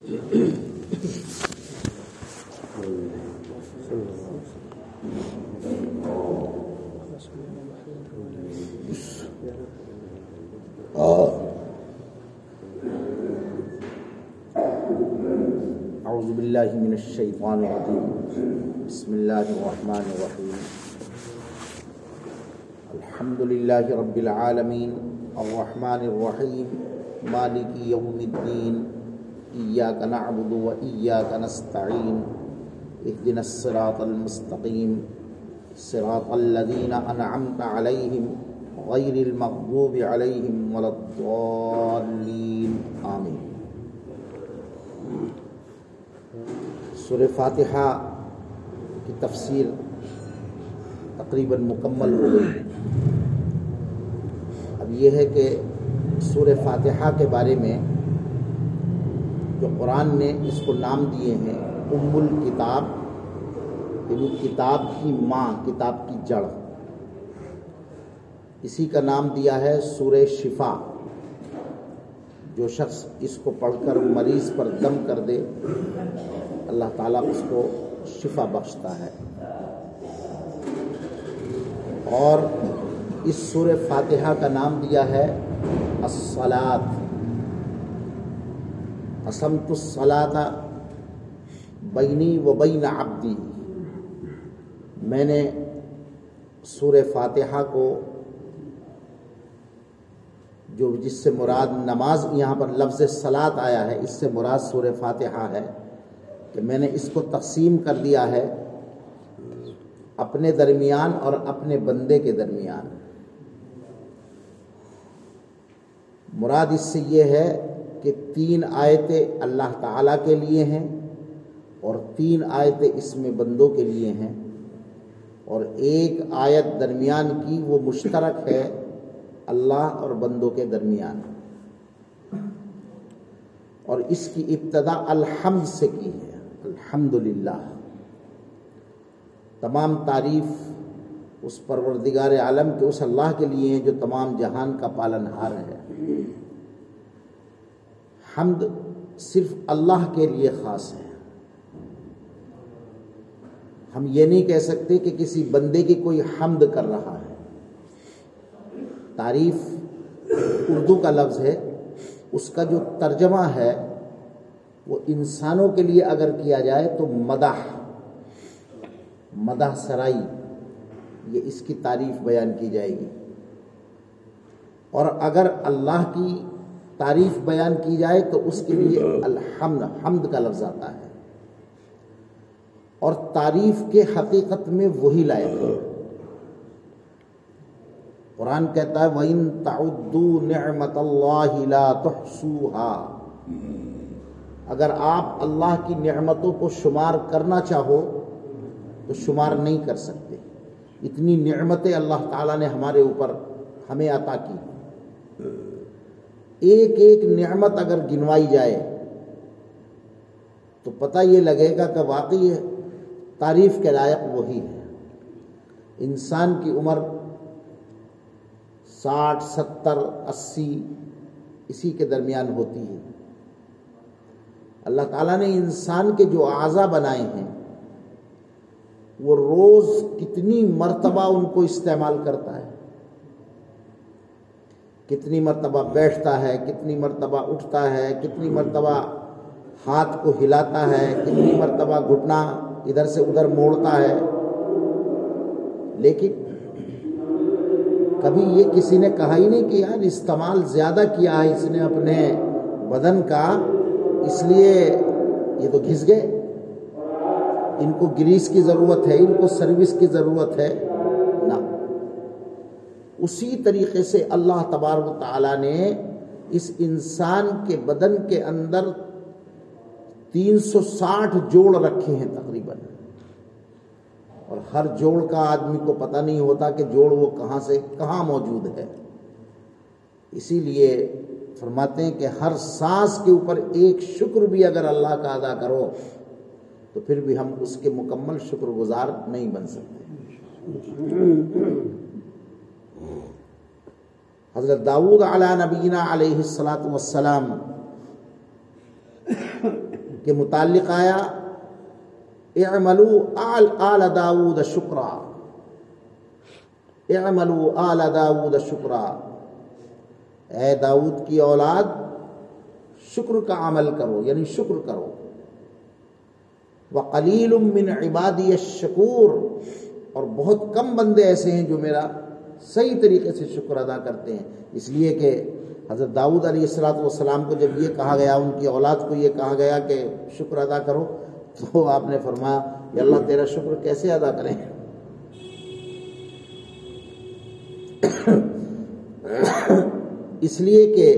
أعوذ بالله من الشيطان الرجيم. بسم الله الرحمن الرحيم. الحمد لله رب العالمين. الرحمن الرحيم. مالك يوم الدين. إياك نعبد وإياك نستعين اهدنا الصراط المستقيم. صراط الذين أنعمت عليهم غير المغضوب عليهم ولا الضالين. آمين. سور فاتحہ کی تفسیر تقریباً مکمل ہو گئی۔ اب یہ ہے کہ سور فاتحہ کے بارے میں جو قرآن نے اس کو نام دیے ہیں، ام الکتاب یعنی کتاب کی ماں، کتاب کی جڑ۔ اسی کا نام دیا ہے سور شفا۔ جو شخص اس کو پڑھ کر مریض پر دم کر دے، اللہ تعالیٰ اس کو شفا بخشتا ہے۔ اور اس سور فاتحہ کا نام دیا ہے الصلاۃ اسمت الصلاۃ بینی و بین عبدی۔ میں نے سور فاتحہ کو جو جس سے مراد نماز یہاں پر لفظ سلاد آیا ہے، اس سے مراد سور فاتحہ ہے کہ میں نے اس کو تقسیم کر دیا ہے اپنے درمیان اور اپنے بندے کے درمیان۔ مراد اس سے یہ ہے کہ تین آیتیں اللہ تعالیٰ کے لیے ہیں اور تین آیتیں اس میں بندوں کے لیے ہیں اور ایک آیت درمیان کی وہ مشترک ہے اللہ اور بندوں کے درمیان۔ اور اس کی ابتدا الحمد سے کی ہے۔ الحمد تمام تعریف اس پروردگار عالم کے اس اللہ کے لیے ہیں جو تمام جہان کا پالن ہار ہے۔ حمد صرف اللہ کے لیے خاص ہے۔ ہم یہ نہیں کہہ سکتے کہ کسی بندے کی کوئی حمد کر رہا ہے۔ تعریف اردو کا لفظ ہے۔ اس کا جو ترجمہ ہے، وہ انسانوں کے لیے اگر کیا جائے تو مدح مدح سرائی، یہ اس کی تعریف بیان کی جائے گی۔ اور اگر اللہ کی تعریف بیان کی جائے تو اس کے لیے الحمد حمد کا لفظ آتا ہے۔ اور تعریف کے حقیقت میں وہی لائق ہے۔ قرآن کہتا ہے وَإِن تَعُدُّوا نِعْمَةَ اللَّهِ لَا تُحْسُوهَا اگر آپ اللہ کی نعمتوں کو شمار کرنا چاہو تو شمار نہیں کر سکتے۔ اتنی نعمتیں اللہ تعالیٰ نے ہمارے اوپر ہمیں عطا کی۔ ایک ایک نعمت اگر گنوائی جائے، تو پتہ یہ لگے گا کہ واقعی تعریف کے لائق وہی ہے۔ انسان کی عمر ساٹھ، ستر، اسی اسی کے درمیان ہوتی ہے۔ اللہ تعالیٰ نے انسان کے جو اعضا بنائے ہیں، وہ روز کتنی مرتبہ ان کو استعمال کرتا ہے۔ کتنی مرتبہ بیٹھتا ہے، کتنی مرتبہ اٹھتا ہے، کتنی مرتبہ ہاتھ کو ہلاتا ہے، کتنی مرتبہ گھٹنا ادھر سے ادھر موڑتا ہے۔ لیکن کبھی یہ کسی نے کہا ہی نہیں کہ یار استعمال زیادہ کیا ہے، اس نے اپنے بدن کا، اس لیے یہ تو گھس گئے۔ ان کو گریس کی ضرورت ہے، ان کو سروس کی ضرورت ہے۔ اسی طریقے سے اللہ تبارک و تعالیٰ نے اس انسان کے بدن کے اندر تین سو ساٹھ جوڑ رکھے ہیں تقریباً۔ اور ہر جوڑ کا آدمی کو پتہ نہیں ہوتا کہ جوڑ وہ کہاں سے کہاں موجود ہے۔ اسی لیے فرماتے ہیں کہ ہر سانس کے اوپر ایک شکر بھی اگر اللہ کا ادا کرو، تو پھر بھی ہم اس کے مکمل شکر گزار نہیں بن سکتے۔ حضرت داود علیہ نبینہ علیہ السلاۃ والسلام کے متعلق آیا اعملو آل آل داود شکرا۔ اعملو آل داود شکرا۔ اے داود کی اولاد، شکر کا عمل کرو یعنی شکر کرو۔ وقلیل من عبادی الشکور، اور بہت کم بندے ایسے ہیں جو میرا صحیح طریقے سے شکر ادا کرتے ہیں۔ اس لیے کہ حضرت داؤد علیہ السلاۃ والسلام کو جب یہ کہا گیا، ان کی اولاد کو یہ کہا گیا کہ شکر ادا کرو، تو آپ نے فرمایا کہ اللہ تیرا شکر کیسے ادا کریں اس لیے کہ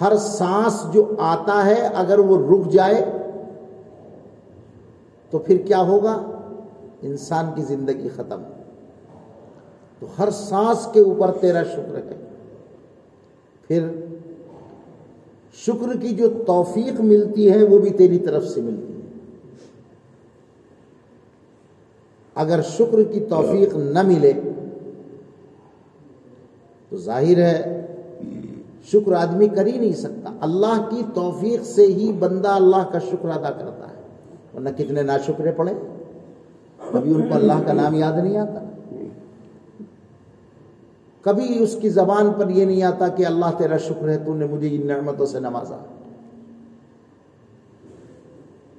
ہر سانس جو آتا ہے، اگر وہ رک جائے، تو پھر کیا ہوگا؟ انسان کی زندگی ختم۔ تو ہر سانس کے اوپر تیرا شکر ہے۔ پھر شکر کی جو توفیق ملتی ہے وہ بھی تیری طرف سے ملتی ہے۔ اگر شکر کی توفیق نہ ملے، تو ظاہر ہے شکر آدمی کر ہی نہیں سکتا۔ اللہ کی توفیق سے ہی بندہ اللہ کا شکر ادا کرتا ہے۔ ورنہ کتنے نا شکرے پڑے؟ کبھی ان کو اللہ کا نام یاد نہیں آتا۔ کبھی اس کی زبان پر یہ نہیں آتا کہ اللہ تیرا شکر ہے، تو نے مجھے ان نعمتوں سے نوازا۔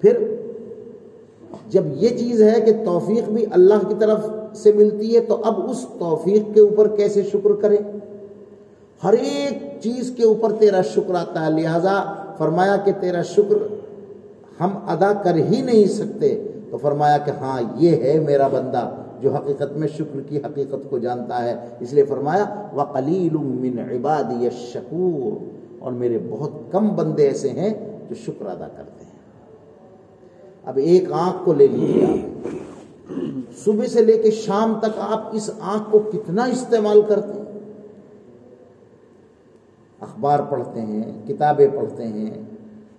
پھر جب یہ چیز ہے کہ توفیق بھی اللہ کی طرف سے ملتی ہے، تو اب اس توفیق کے اوپر کیسے شکر کرے؟ ہر ایک چیز کے اوپر تیرا شکر آتا ہے۔ لہذا فرمایا کہ تیرا شکر ہم ادا کر ہی نہیں سکتے، تو فرمایا کہ ہاں یہ ہے میرا بندہ۔ جو حقیقت میں شکر کی حقیقت کو جانتا ہے۔ اس لیے فرمایا وقلیل من عبادی الشکور اور میرے بہت کم بندے ایسے ہیں جو شکر ادا کرتے ہیں۔ اب ایک آنکھ کو لے لیجیے آپ۔ صبح سے لے کے شام تک آپ اس آنکھ کو کتنا استعمال کرتے ہیں؟ اخبار پڑھتے ہیں، کتابیں پڑھتے ہیں۔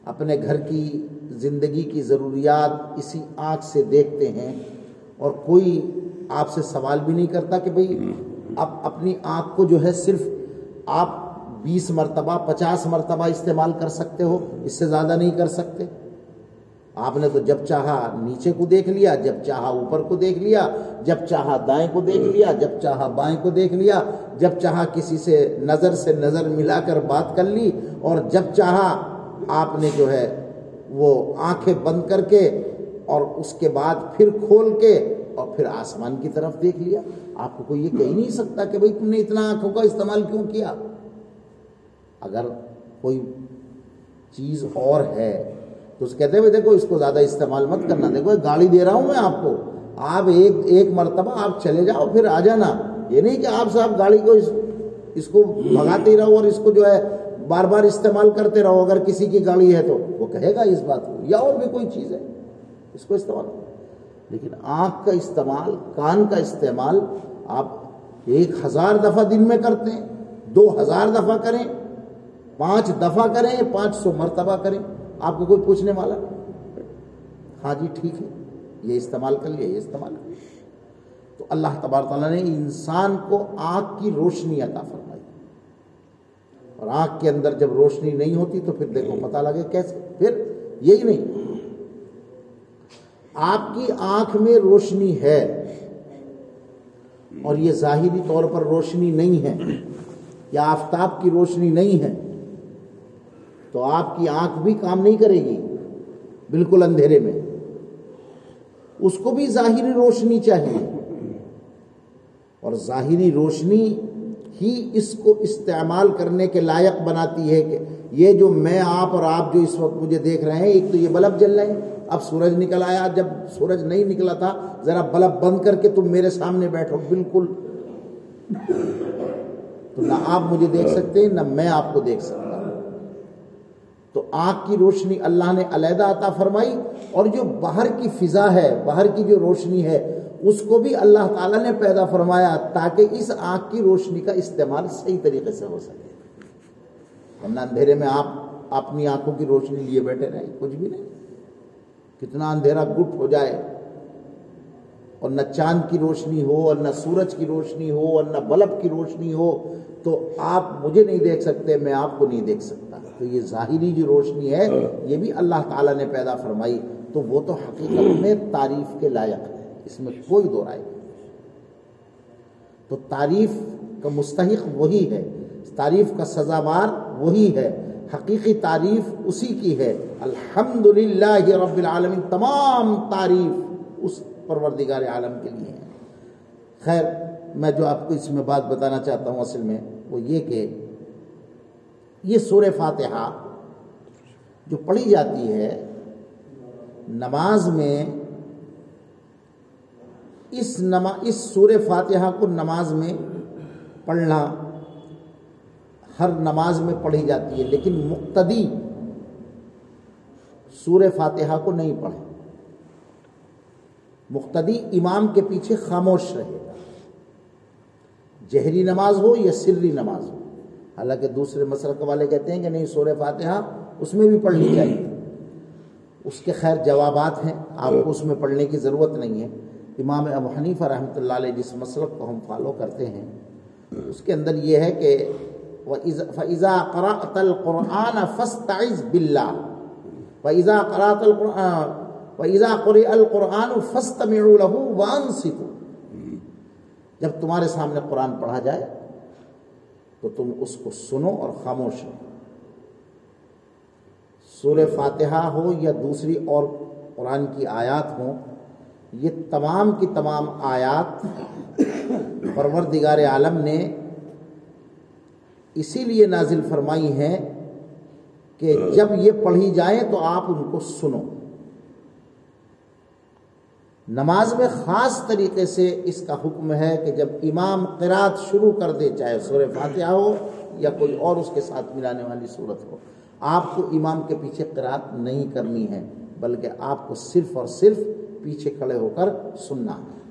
اپنے گھر کی زندگی کی ضروریات اسی آنکھ سے دیکھتے ہیں۔ اور کوئی آپ سے سوال بھی نہیں کرتا کہ بھئی آپ اپنی آنکھ کو جو ہے صرف آپ بیس مرتبہ پچاس مرتبہ استعمال کر سکتے ہو اس سے زیادہ نہیں کر سکتے۔ آپ نے تو جب چاہا نیچے کو دیکھ لیا جب چاہا اوپر کو دیکھ لیا جب چاہا دائیں کو دیکھ لیا جب چاہا بائیں کو دیکھ لیا جب چاہا کسی سے نظر سے نظر ملا کر بات کر لی اور جب چاہا آپ نے جو ہے وہ آنکھیں بند کر کے اور اس کے بعد پھر کھول کے اور پھر آسمان کی طرف دیکھ لیا۔ آپ کو کوئی یہ کہہ نہیں سکتا کہ بھائی تم نے اتنا آنکھوں کا استعمال کیوں کیا۔ اگر کوئی چیز اور ہے تو اس کہتے ہیں دیکھو، اس کو زیادہ استعمال مت کرنا۔ دیکھو گاڑی دے رہا ہوں میں آپ کو۔ آپ ایک ایک مرتبہ آپ چلے جاؤ، پھر آ جانا۔ یہ نہیں کہ آپ صاحب گاڑی کو اس اس کو بھگاتے ہی رہو اور اس کو جو ہے بار بار استعمال کرتے رہو۔ اگر کسی کی گاڑی ہے تو وہ کہے گا اس بات کو۔ یا اور بھی کوئی چیز ہے، اس کو استعمال۔ لیکن آنکھ کا استعمال، کان کا استعمال آپ ایک ہزار دفعہ دن میں کرتے ہیں، دو ہزار دفعہ کریں، پانچ دفعہ کریں، پانچ سو مرتبہ کریں۔ آپ کو کوئی پوچھنے والا؟ ہاں جی ٹھیک ہے، یہ استعمال کر لیا، یہ استعمال کر لیا۔ تو اللہ تبار تعالیٰ نے انسان کو آنکھ کی روشنی عطا فرمائی۔ اور آنکھ کے اندر جب روشنی نہیں ہوتی تو پھر دیکھو، پتہ لگے کیسے؟ پھر یہی نہیں۔ آپ کی آنکھ میں روشنی ہے۔ اور یہ ظاہری طور پر روشنی نہیں ہے۔ یا آفتاب کی روشنی نہیں ہے۔ تو آپ کی آنکھ بھی کام نہیں کرے گی۔ بالکل اندھیرے میں۔ اس کو بھی ظاہری روشنی چاہیے۔ اور ظاہری روشنی ہی اس کو استعمال کرنے کے لائق بناتی ہے کہ یہ جو میں، آپ اور آپ جو اس وقت مجھے دیکھ رہے ہیں، ایک تو یہ بلب جل رہے ہیں۔ اب سورج نکل آیا، جب سورج نہیں نکلا تھا، ذرا بلب بند کر کے تم میرے سامنے بیٹھو۔ بالکل۔ تو نہ آپ مجھے دیکھ سکتے ہیں نہ میں آپ کو دیکھ سکتا۔ تو آنکھ کی روشنی اللہ نے علیحدہ عطا فرمائی، اور جو باہر کی فضا ہے، باہر کی جو روشنی ہے، اس کو بھی اللہ تعالیٰ نے پیدا فرمایا تاکہ اس آنکھ کی روشنی کا استعمال صحیح طریقے سے ہو سکے۔ ورنہ اندھیرے میں آپ اپنی آنکھوں کی روشنی لیے بیٹھے رہیں کچھ بھی نہیں۔ کتنا اندھیرا گٹ ہو جائے۔ اور نہ چاند کی روشنی ہو اور نہ سورج کی روشنی ہو اور نہ بلب کی روشنی ہو تو آپ مجھے نہیں دیکھ سکتے میں آپ کو نہیں دیکھ سکتا۔ تو یہ ظاہری جو روشنی ہے یہ بھی اللہ تعالیٰ نے پیدا فرمائی۔ تو وہ تو حقیقت میں تعریف کے لائق ہے۔ اس میں کوئی دو رائے تو تعریف کا مستحق وہی ہے۔ تعریف کا سزاوار وہی ہے۔ حقیقی تعریف اسی کی ہے۔ الحمد رب العالمین، تمام تعریف اس پروردگار عالم کے لیے ہے خیر، میں جو آپ کو اس میں بات بتانا چاہتا ہوں اصل میں، وہ یہ کہ یہ سور فاتحہ جو پڑھی جاتی ہے، نماز میں اس نماز اس سور فاتحہ کو نماز میں پڑھنا ہر نماز میں پڑھی جاتی ہے، لیکن مقتدی سور فاتحہ کو نہیں پڑھے۔ مقتدی امام کے پیچھے خاموش رہے گا۔ جہری نماز ہو یا سری نماز ہو۔ حالانکہ دوسرے مسلک والے کہتے ہیں کہ نہیں سور فاتحہ اس میں بھی پڑھنی چاہیے۔ اس کے خیر جوابات ہیں، آپ کو اس میں پڑھنے کی ضرورت نہیں ہے۔ امام ابو حنیفہ رحمۃ اللہ علیہ جس مسلک کو ہم فالو کرتے ہیں، اس کے اندر یہ ہے کہ فضا قرأت القرآن فستعذ باللہ فضا قرأت القرآن فضا قرئ القرآن فستمعوا له وانصتوا جب تمہارے سامنے قرآن پڑھا جائے تو تم اس کو سنو اور خاموش رہو۔ سور فاتحہ ہو یا دوسری اور قرآن کی آیات ہوں، یہ تمام کی تمام آیات پروردگار عالم نے اسی لیے نازل فرمائی ہیں کہ جب یہ پڑھی جائیں تو آپ ان کو سنو۔ نماز میں خاص طریقے سے اس کا حکم ہے کہ جب امام قرات شروع کر دے چاہے سور فاتحہ ہو یا کوئی اور اس کے ساتھ ملانے والی صورت ہو آپ کو امام کے پیچھے قرات نہیں کرنی ہے بلکہ آپ کو صرف اور صرف پیچھے کھڑے ہو کر سننا۔ ہے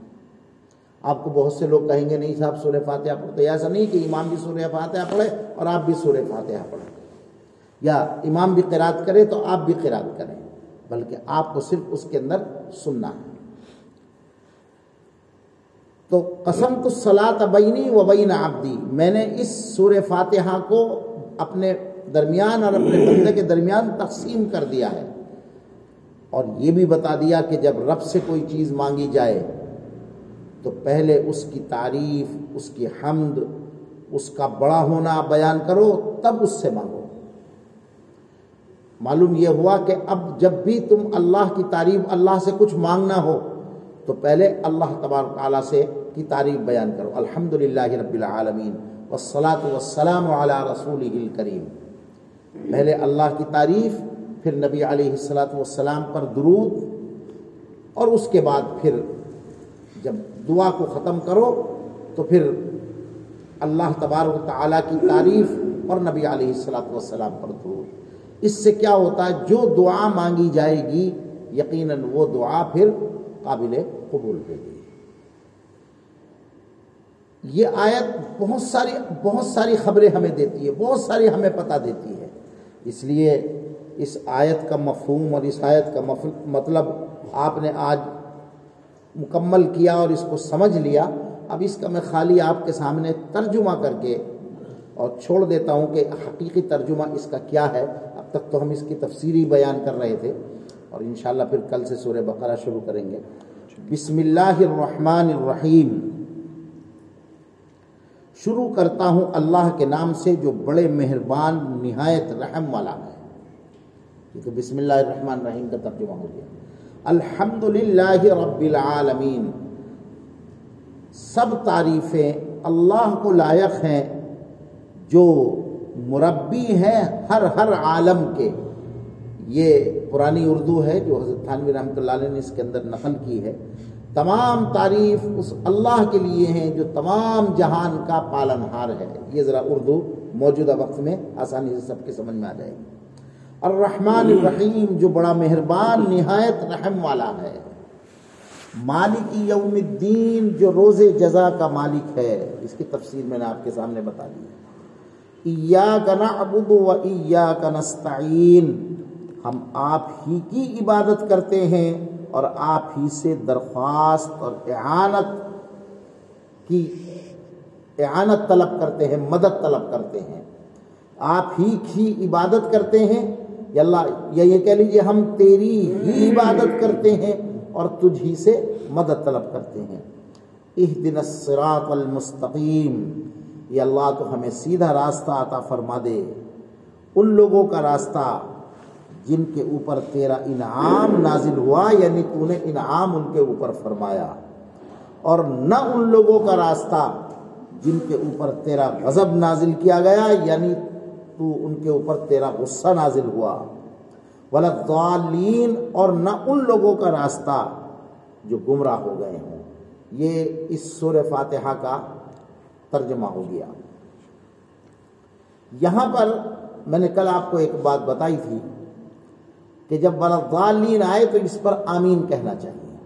آپ کو بہت سے لوگ کہیں گے نہیں صاحب سورہ فاتحہ پڑھتے ایسا نہیں کہ امام بھی سورہ فاتحہ پڑھے اور آپ بھی سورہ فاتحہ پڑھیں۔ یا امام بھی قرات کرے تو آپ بھی قرات کریں۔ بلکہ آپ کو صرف اس کے اندر سننا ہے۔ تو قسم تو سلاط بینی و بین آبدی میں نے اس سور فاتحہ کو اپنے درمیان اور اپنے بندے کے درمیان تقسیم کر دیا ہے۔ اور یہ بھی بتا دیا کہ جب رب سے کوئی چیز مانگی جائے تو پہلے اس کی تعریف، اس کی حمد، اس کا بڑا ہونا بیان کرو، تب اس سے مانگو۔ معلوم یہ ہوا کہ اب جب بھی تم اللہ کی تعریف اللہ سے کچھ مانگنا ہو، تو پہلے اللہ تبارک تعالیٰ سے کی تعریف بیان کرو۔ الحمد للہ رب العالمین وسلاۃ وسلام علیہ رسول کریم پہلے اللہ کی تعریف، پھر نبی علیہ السلاۃ والسلام پر درود، اور اس کے بعد پھر جب دعا کو ختم کرو تو پھر اللہ تبارک تعالیٰ کی تعریف اور نبی علیہ السلاۃ والسلام پر درود۔ اس سے کیا ہوتا ہے؟ جو دعا مانگی جائے گی، یقیناً وہ دعا پھر قابل قبول ہوگی۔ یہ آیت بہت ساری بہت ساری خبریں ہمیں دیتی ہے، بہت ساری ہمیں پتہ دیتی ہے۔ اس لیے اس آیت کا مفہوم اور اس آیت کا مطلب آپ نے آج مکمل کیا اور اس کو سمجھ لیا، اب اس کا میں خالی آپ کے سامنے ترجمہ کر کے اور چھوڑ دیتا ہوں کہ حقیقی ترجمہ اس کا کیا ہے۔ اب تک تو ہم اس کی تفسیری بیان کر رہے تھے اور انشاءاللہ پھر کل سے سورہ بقرہ شروع کریں گے۔ بسم اللہ الرحمن الرحیم۔ شروع کرتا ہوں اللہ کے نام سے جو بڑے مہربان، نہایت رحم والا ہے۔ یہ تو بسم اللہ الرحمن الرحیم کا ترجمہ ہو گیا۔ الحمد للہ رب العالمین۔ سب تعریفیں اللہ کو لائق ہیں جو مربی ہیں ہر ہر عالم کے۔ یہ پرانی اردو ہے جو حضرت تھانوی رحمۃ اللہ علیہ نے اس کے اندر نقل کی ہے۔ تمام تعریف اس اللہ کے لیے ہیں جو تمام جہان کا پالن ہار ہے۔ یہ ذرا اردو موجودہ وقت میں آسانی سے سب کے سمجھ میں آ جائے گی۔ الرحمن الرحیم جو بڑا مہربان، نہایت رحم والا ہے۔ مالک یوم الدین جو روز جزا کا مالک ہے۔ اس کی تفسیر میں نے آپ کے سامنے بتا دی۔ نعبد و ایاک نستعین۔ ہم آپ ہی کی عبادت کرتے ہیں اور آپ ہی سے درخواست اور اعانت کی اعانت طلب کرتے ہیں، مدد طلب کرتے ہیں۔ آپ ہی کی عبادت کرتے ہیں یا اللہ، یا یہ کہہ لیجیے ہم تیری ہی عبادت کرتے ہیں اور تجھ ہی سے مدد طلب کرتے ہیں۔ اہ دن الصراط المستقیم۔ یہ اللہ تو ہمیں سیدھا راستہ عطا فرما دے۔ ان لوگوں کا راستہ جن کے اوپر تیرا انعام نازل ہوا یعنی تو نے انعام ان کے اوپر فرمایا۔ اور نہ ان لوگوں کا راستہ جن کے اوپر تیرا غضب نازل کیا گیا یعنی تو ان کے اوپر تیرا غصہ نازل ہوا۔ ولدالین اور نہ ان لوگوں کا راستہ جو گمراہ ہو گئے ہوں۔ یہ اس سور فاتحہ کا ترجمہ ہو گیا۔ یہاں پر میں نے کل آپ کو ایک بات بتائی تھی کہ جب ولدالین آئے تو اس پر آمین کہنا چاہیے۔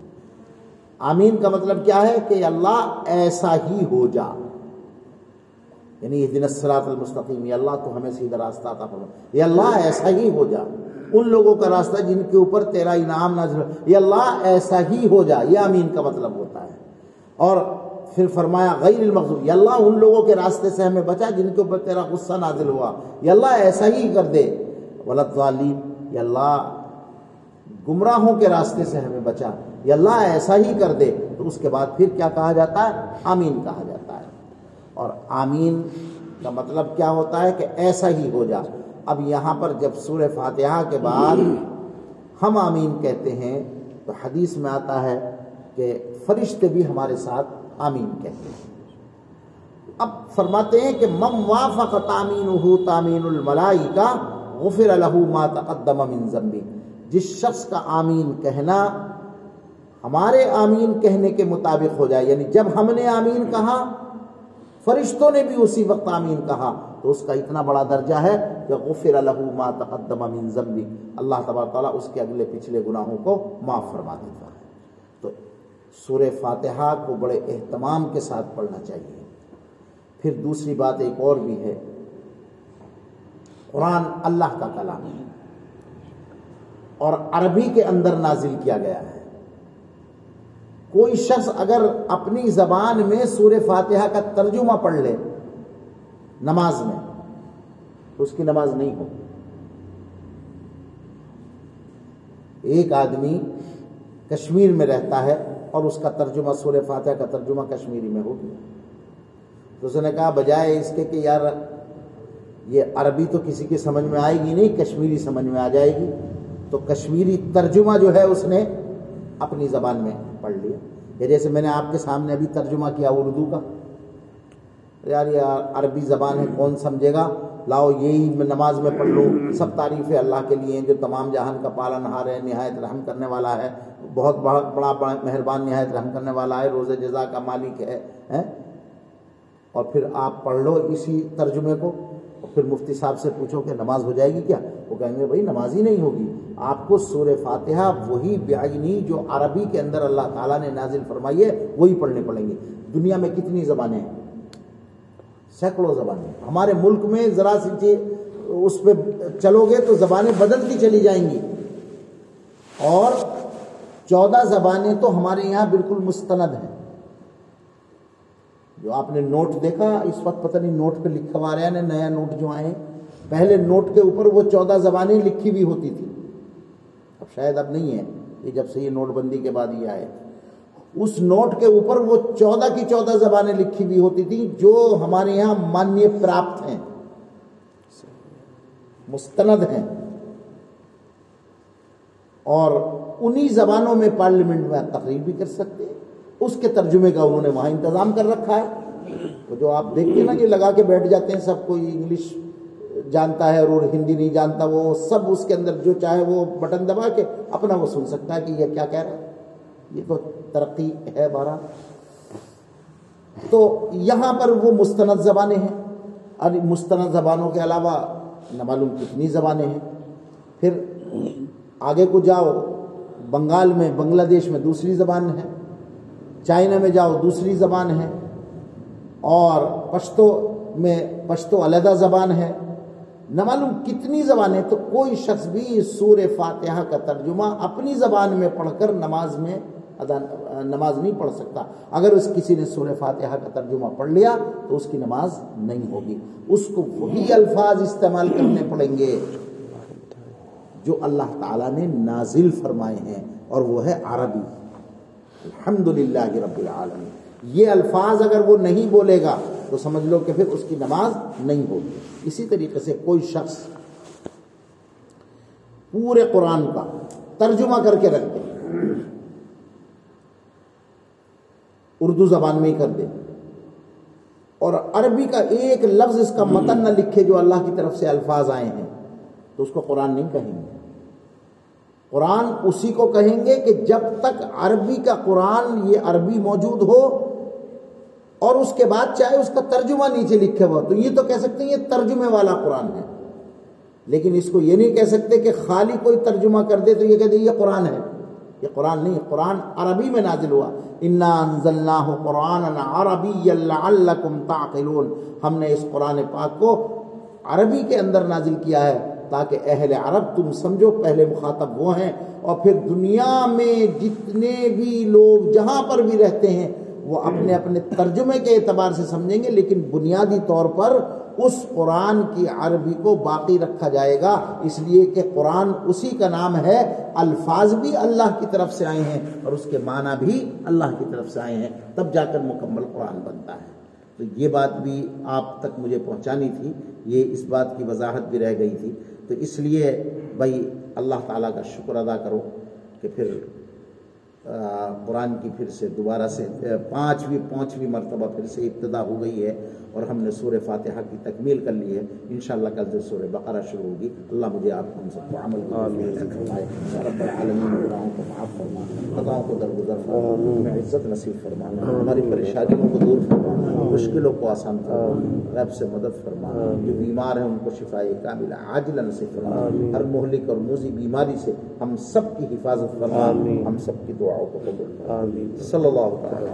آمین کا مطلب کیا ہے کہ اللہ ایسا ہی ہو جا۔ یعنی یہ دن الصراط المستقیم یہ اللہ تو ہمیں سیدھا راستہ عطا فرما۔ یہ اللہ ایسا ہی ہو جا۔ ان لوگوں کا راستہ جن کے اوپر تیرا انعام نازل یہ اللہ ایسا ہی ہو جا۔ یہ آمین کا مطلب ہوتا ہے۔ اور پھر فرمایا، غیر المغضوب۔ یہ اللہ ان لوگوں کے راستے سے ہمیں بچا جن کے اوپر تیرا غصہ نازل ہوا۔ یہ اللہ ایسا ہی کر دے۔ ولد ظالم یہ اللہ گمراہوں کے راستے سے ہمیں بچا۔ یہ اللہ ایسا ہی کر دے۔ تو اس کے بعد پھر کیا کہا جاتا ہے؟ آمین کہا جاتا ہے۔ اور آمین کا مطلب کیا ہوتا ہے کہ ایسا ہی ہو جا۔ اب یہاں پر جب سور فاتحہ کے بعد ہم آمین کہتے ہیں، تو حدیث میں آتا ہے کہ فرشتے بھی ہمارے ساتھ آمین کہتے ہیں۔ اب فرماتے ہیں کہ مم وافق تامین تامین الملائی کا غفر الح ما تقدم من ذنبی۔ جس شخص کا آمین کہنا ہمارے آمین کہنے کے مطابق ہو جائے یعنی جب ہم نے آمین کہا فرشتوں نے بھی اسی وقت آمین کہا۔ تو اس کا اتنا بڑا درجہ ہے کہ غفر له ما تقدم من ذنبی۔ اللہ تبارک تعالیٰ اس کے اگلے پچھلے گناہوں کو معاف فرما دیتا ہے۔ تو سور فاتحہ کو بڑے اہتمام کے ساتھ پڑھنا چاہیے۔ پھر دوسری بات ایک اور بھی ہے۔ قرآن اللہ کا کلام ہے اور عربی کے اندر نازل کیا گیا ہے۔ کوئی شخص اگر اپنی زبان میں سور فاتحہ کا ترجمہ پڑھ لے نماز میں، تو اس کی نماز نہیں ہو ایک آدمی کشمیر میں رہتا ہے اور اس کا ترجمہ سور فاتحہ کا ترجمہ کشمیری میں ہو گیا۔ تو اس نے کہا، بجائے اس کے کہ یار، یہ عربی تو کسی کی سمجھ میں آئے گی نہیں، کشمیری سمجھ میں آ جائے گی۔ تو کشمیری ترجمہ جو ہے، اس نے اپنی زبان میں پڑھ لیا۔ یا جیسے میں نے آپ کے سامنے ابھی ترجمہ کیا اردو کا۔ یار، یہ عربی زبان ہے، کون سمجھے گا؟ لاؤ، یہی میں نماز میں پڑھ لوں۔ سب تعریفیں اللہ کے لیے جو تمام جہان کا پالن ہار ہے نہایت رحم کرنے والا ہے۔ بہت بڑا بڑا مہربان، نہایت رحم کرنے والا ہے۔ روز جزا کا مالک ہے اور پھر آپ پڑھ لو اسی ترجمے کو، اور پھر مفتی صاحب سے پوچھو کہ نماز ہو جائے گی کیا؟ وہ کہیں گے بھائی نماز ہی نہیں ہوگی۔ آپ کو سور فاتحہ وہی بیاجنی جو عربی کے اندر اللہ تعالیٰ نے نازل فرمائی ہے، وہی پڑھنے پڑیں گے۔ دنیا میں کتنی زبانیں ہیں؟ سینکڑوں زبانیں ہمارے ملک میں ذرا سی اس پہ چلو گے تو زبانیں بدلتی چلی جائیں گی۔ اور چودہ زبانیں تو ہمارے یہاں بالکل مستند ہیں۔ جو آپ نے نوٹ دیکھا، اس وقت پتہ نہیں نوٹ پہ لکھا ہوا رہا ہے نیا نوٹ جو آئے پہلے نوٹ کے اوپر وہ چودہ زبانیں لکھی بھی ہوتی تھی اب شاید اب نہیں ہے یہ جب سے یہ نوٹ بندی کے بعد یہ آئے۔ اس نوٹ کے اوپر وہ چودہ کی چودہ زبانیں لکھی ہوئی ہوتی تھیں جو ہمارے یہاں مانیہ پراپت ہیں۔ مستند ہیں۔ اور انہی زبانوں میں پارلیمنٹ میں تقریر بھی کر سکتے ہیں۔ اس کے ترجمے کا انہوں نے وہاں انتظام کر رکھا ہے۔ تو جو آپ دیکھتے ہیں نا یہ لگا کے بیٹھ جاتے ہیں سب کوئی انگلش جانتا ہے اور ہندی نہیں جانتا، وہ سب اس کے اندر جو چاہے وہ بٹن دبا کے اپنا وہ سن سکتا ہے کہ یہ کیا کہہ رہا ہے۔ یہ تو ترقی ہے بارہ۔ تو یہاں پر وہ مستند زبانیں ہیں۔ اور مستند زبانوں کے علاوہ نہ معلوم کتنی زبانیں ہیں۔ پھر آگے کو جاؤ، بنگال میں، بنگلہ دیش میں دوسری زبان ہے۔ چائنا میں جاؤ، دوسری زبان ہے۔ اور پشتو میں پشتو علیحدہ زبان ہے۔ نہ معلوم کتنی زبانیں، تو کوئی شخص بھی سور فاتحہ کا ترجمہ اپنی زبان میں پڑھ کر نماز میں ادا، نماز نہیں پڑھ سکتا۔ اگر اس کسی نے سور فاتحہ کا ترجمہ پڑھ لیا، تو اس کی نماز نہیں ہوگی۔ اس کو وہی الفاظ استعمال کرنے پڑیں گے جو اللہ تعالیٰ نے نازل فرمائے ہیں، اور وہ ہے عربی۔ الحمد للہ رب العالمین۔ یہ الفاظ اگر وہ نہیں بولے گا تو سمجھ لو کہ پھر اس کی نماز نہیں ہوگی۔ اسی طریقے سے کوئی شخص پورے قرآن کا ترجمہ کر کے رکھ دے، اردو زبان میں ہی کر دے، اور عربی کا ایک لفظ اس کا متن نہ لکھے جو اللہ کی طرف سے الفاظ آئے ہیں، تو اس کو قرآن نہیں کہیں گے۔ قرآن اسی کو کہیں گے کہ جب تک عربی کا قرآن یہ عربی موجود ہو اور اس کے بعد چاہے اس کا ترجمہ نیچے لکھے ہوا تو یہ تو کہہ سکتے ہیں یہ ترجمے والا قرآن ہے۔ لیکن اس کو یہ نہیں کہہ سکتے کہ خالی کوئی ترجمہ کر دے تو یہ کہہ دے یہ قرآن ہے۔ یہ قرآن نہیں، قرآن عربی میں نازل ہوا۔ انا انزلناہ قرآن عربی لعلکم تعقلون ہم نے اس قرآن پاک کو عربی کے اندر نازل کیا ہے تاکہ اہل عرب تم سمجھو، پہلے مخاطب وہ ہیں۔ اور پھر دنیا میں جتنے بھی لوگ جہاں پر بھی رہتے ہیں وہ اپنے اپنے ترجمے کے اعتبار سے سمجھیں گے، لیکن بنیادی طور پر اس قرآن کی عربی کو باقی رکھا جائے گا۔ اس لیے کہ قرآن اسی کا نام ہے، الفاظ بھی اللہ کی طرف سے آئے ہیں اور اس کے معنی بھی اللہ کی طرف سے آئے ہیں۔ تب جا کر مکمل قرآن بنتا ہے۔ تو یہ بات بھی آپ تک مجھے پہنچانی تھی، یہ اس بات کی وضاحت بھی رہ گئی تھی۔ تو اس لیے بھائی اللہ تعالیٰ کا شکر ادا کرو کہ پھر قرآن کی پھر سے دوبارہ سے پانچویں پانچویں مرتبہ پھر سے ابتدا ہو گئی ہے اور ہم نے سور فاتحہ کی تکمیل کر لی ہے۔ انشاءاللہ کل سے سور بقرہ شروع ہوگی اللہ مجھے آپ ہم سب کو عمل رب العالمین گناہوں کو معاف فرما۔ خطاؤں کو درگزر فرما۔ عزت نصیب فرما۔ ہماری پریشانیوں کو دور فرما۔ مشکلوں کو آسان فرما۔ رب سے مدد فرما۔ جو بیمار ہیں ان کو شفائی کامل عاجل نصیب فرما۔ ہر مہلک اور موزی بیماری سے ہم سب کی حفاظت فرما۔ ہم سب کی دعاؤں قبول فرما صلی اللہ تعالی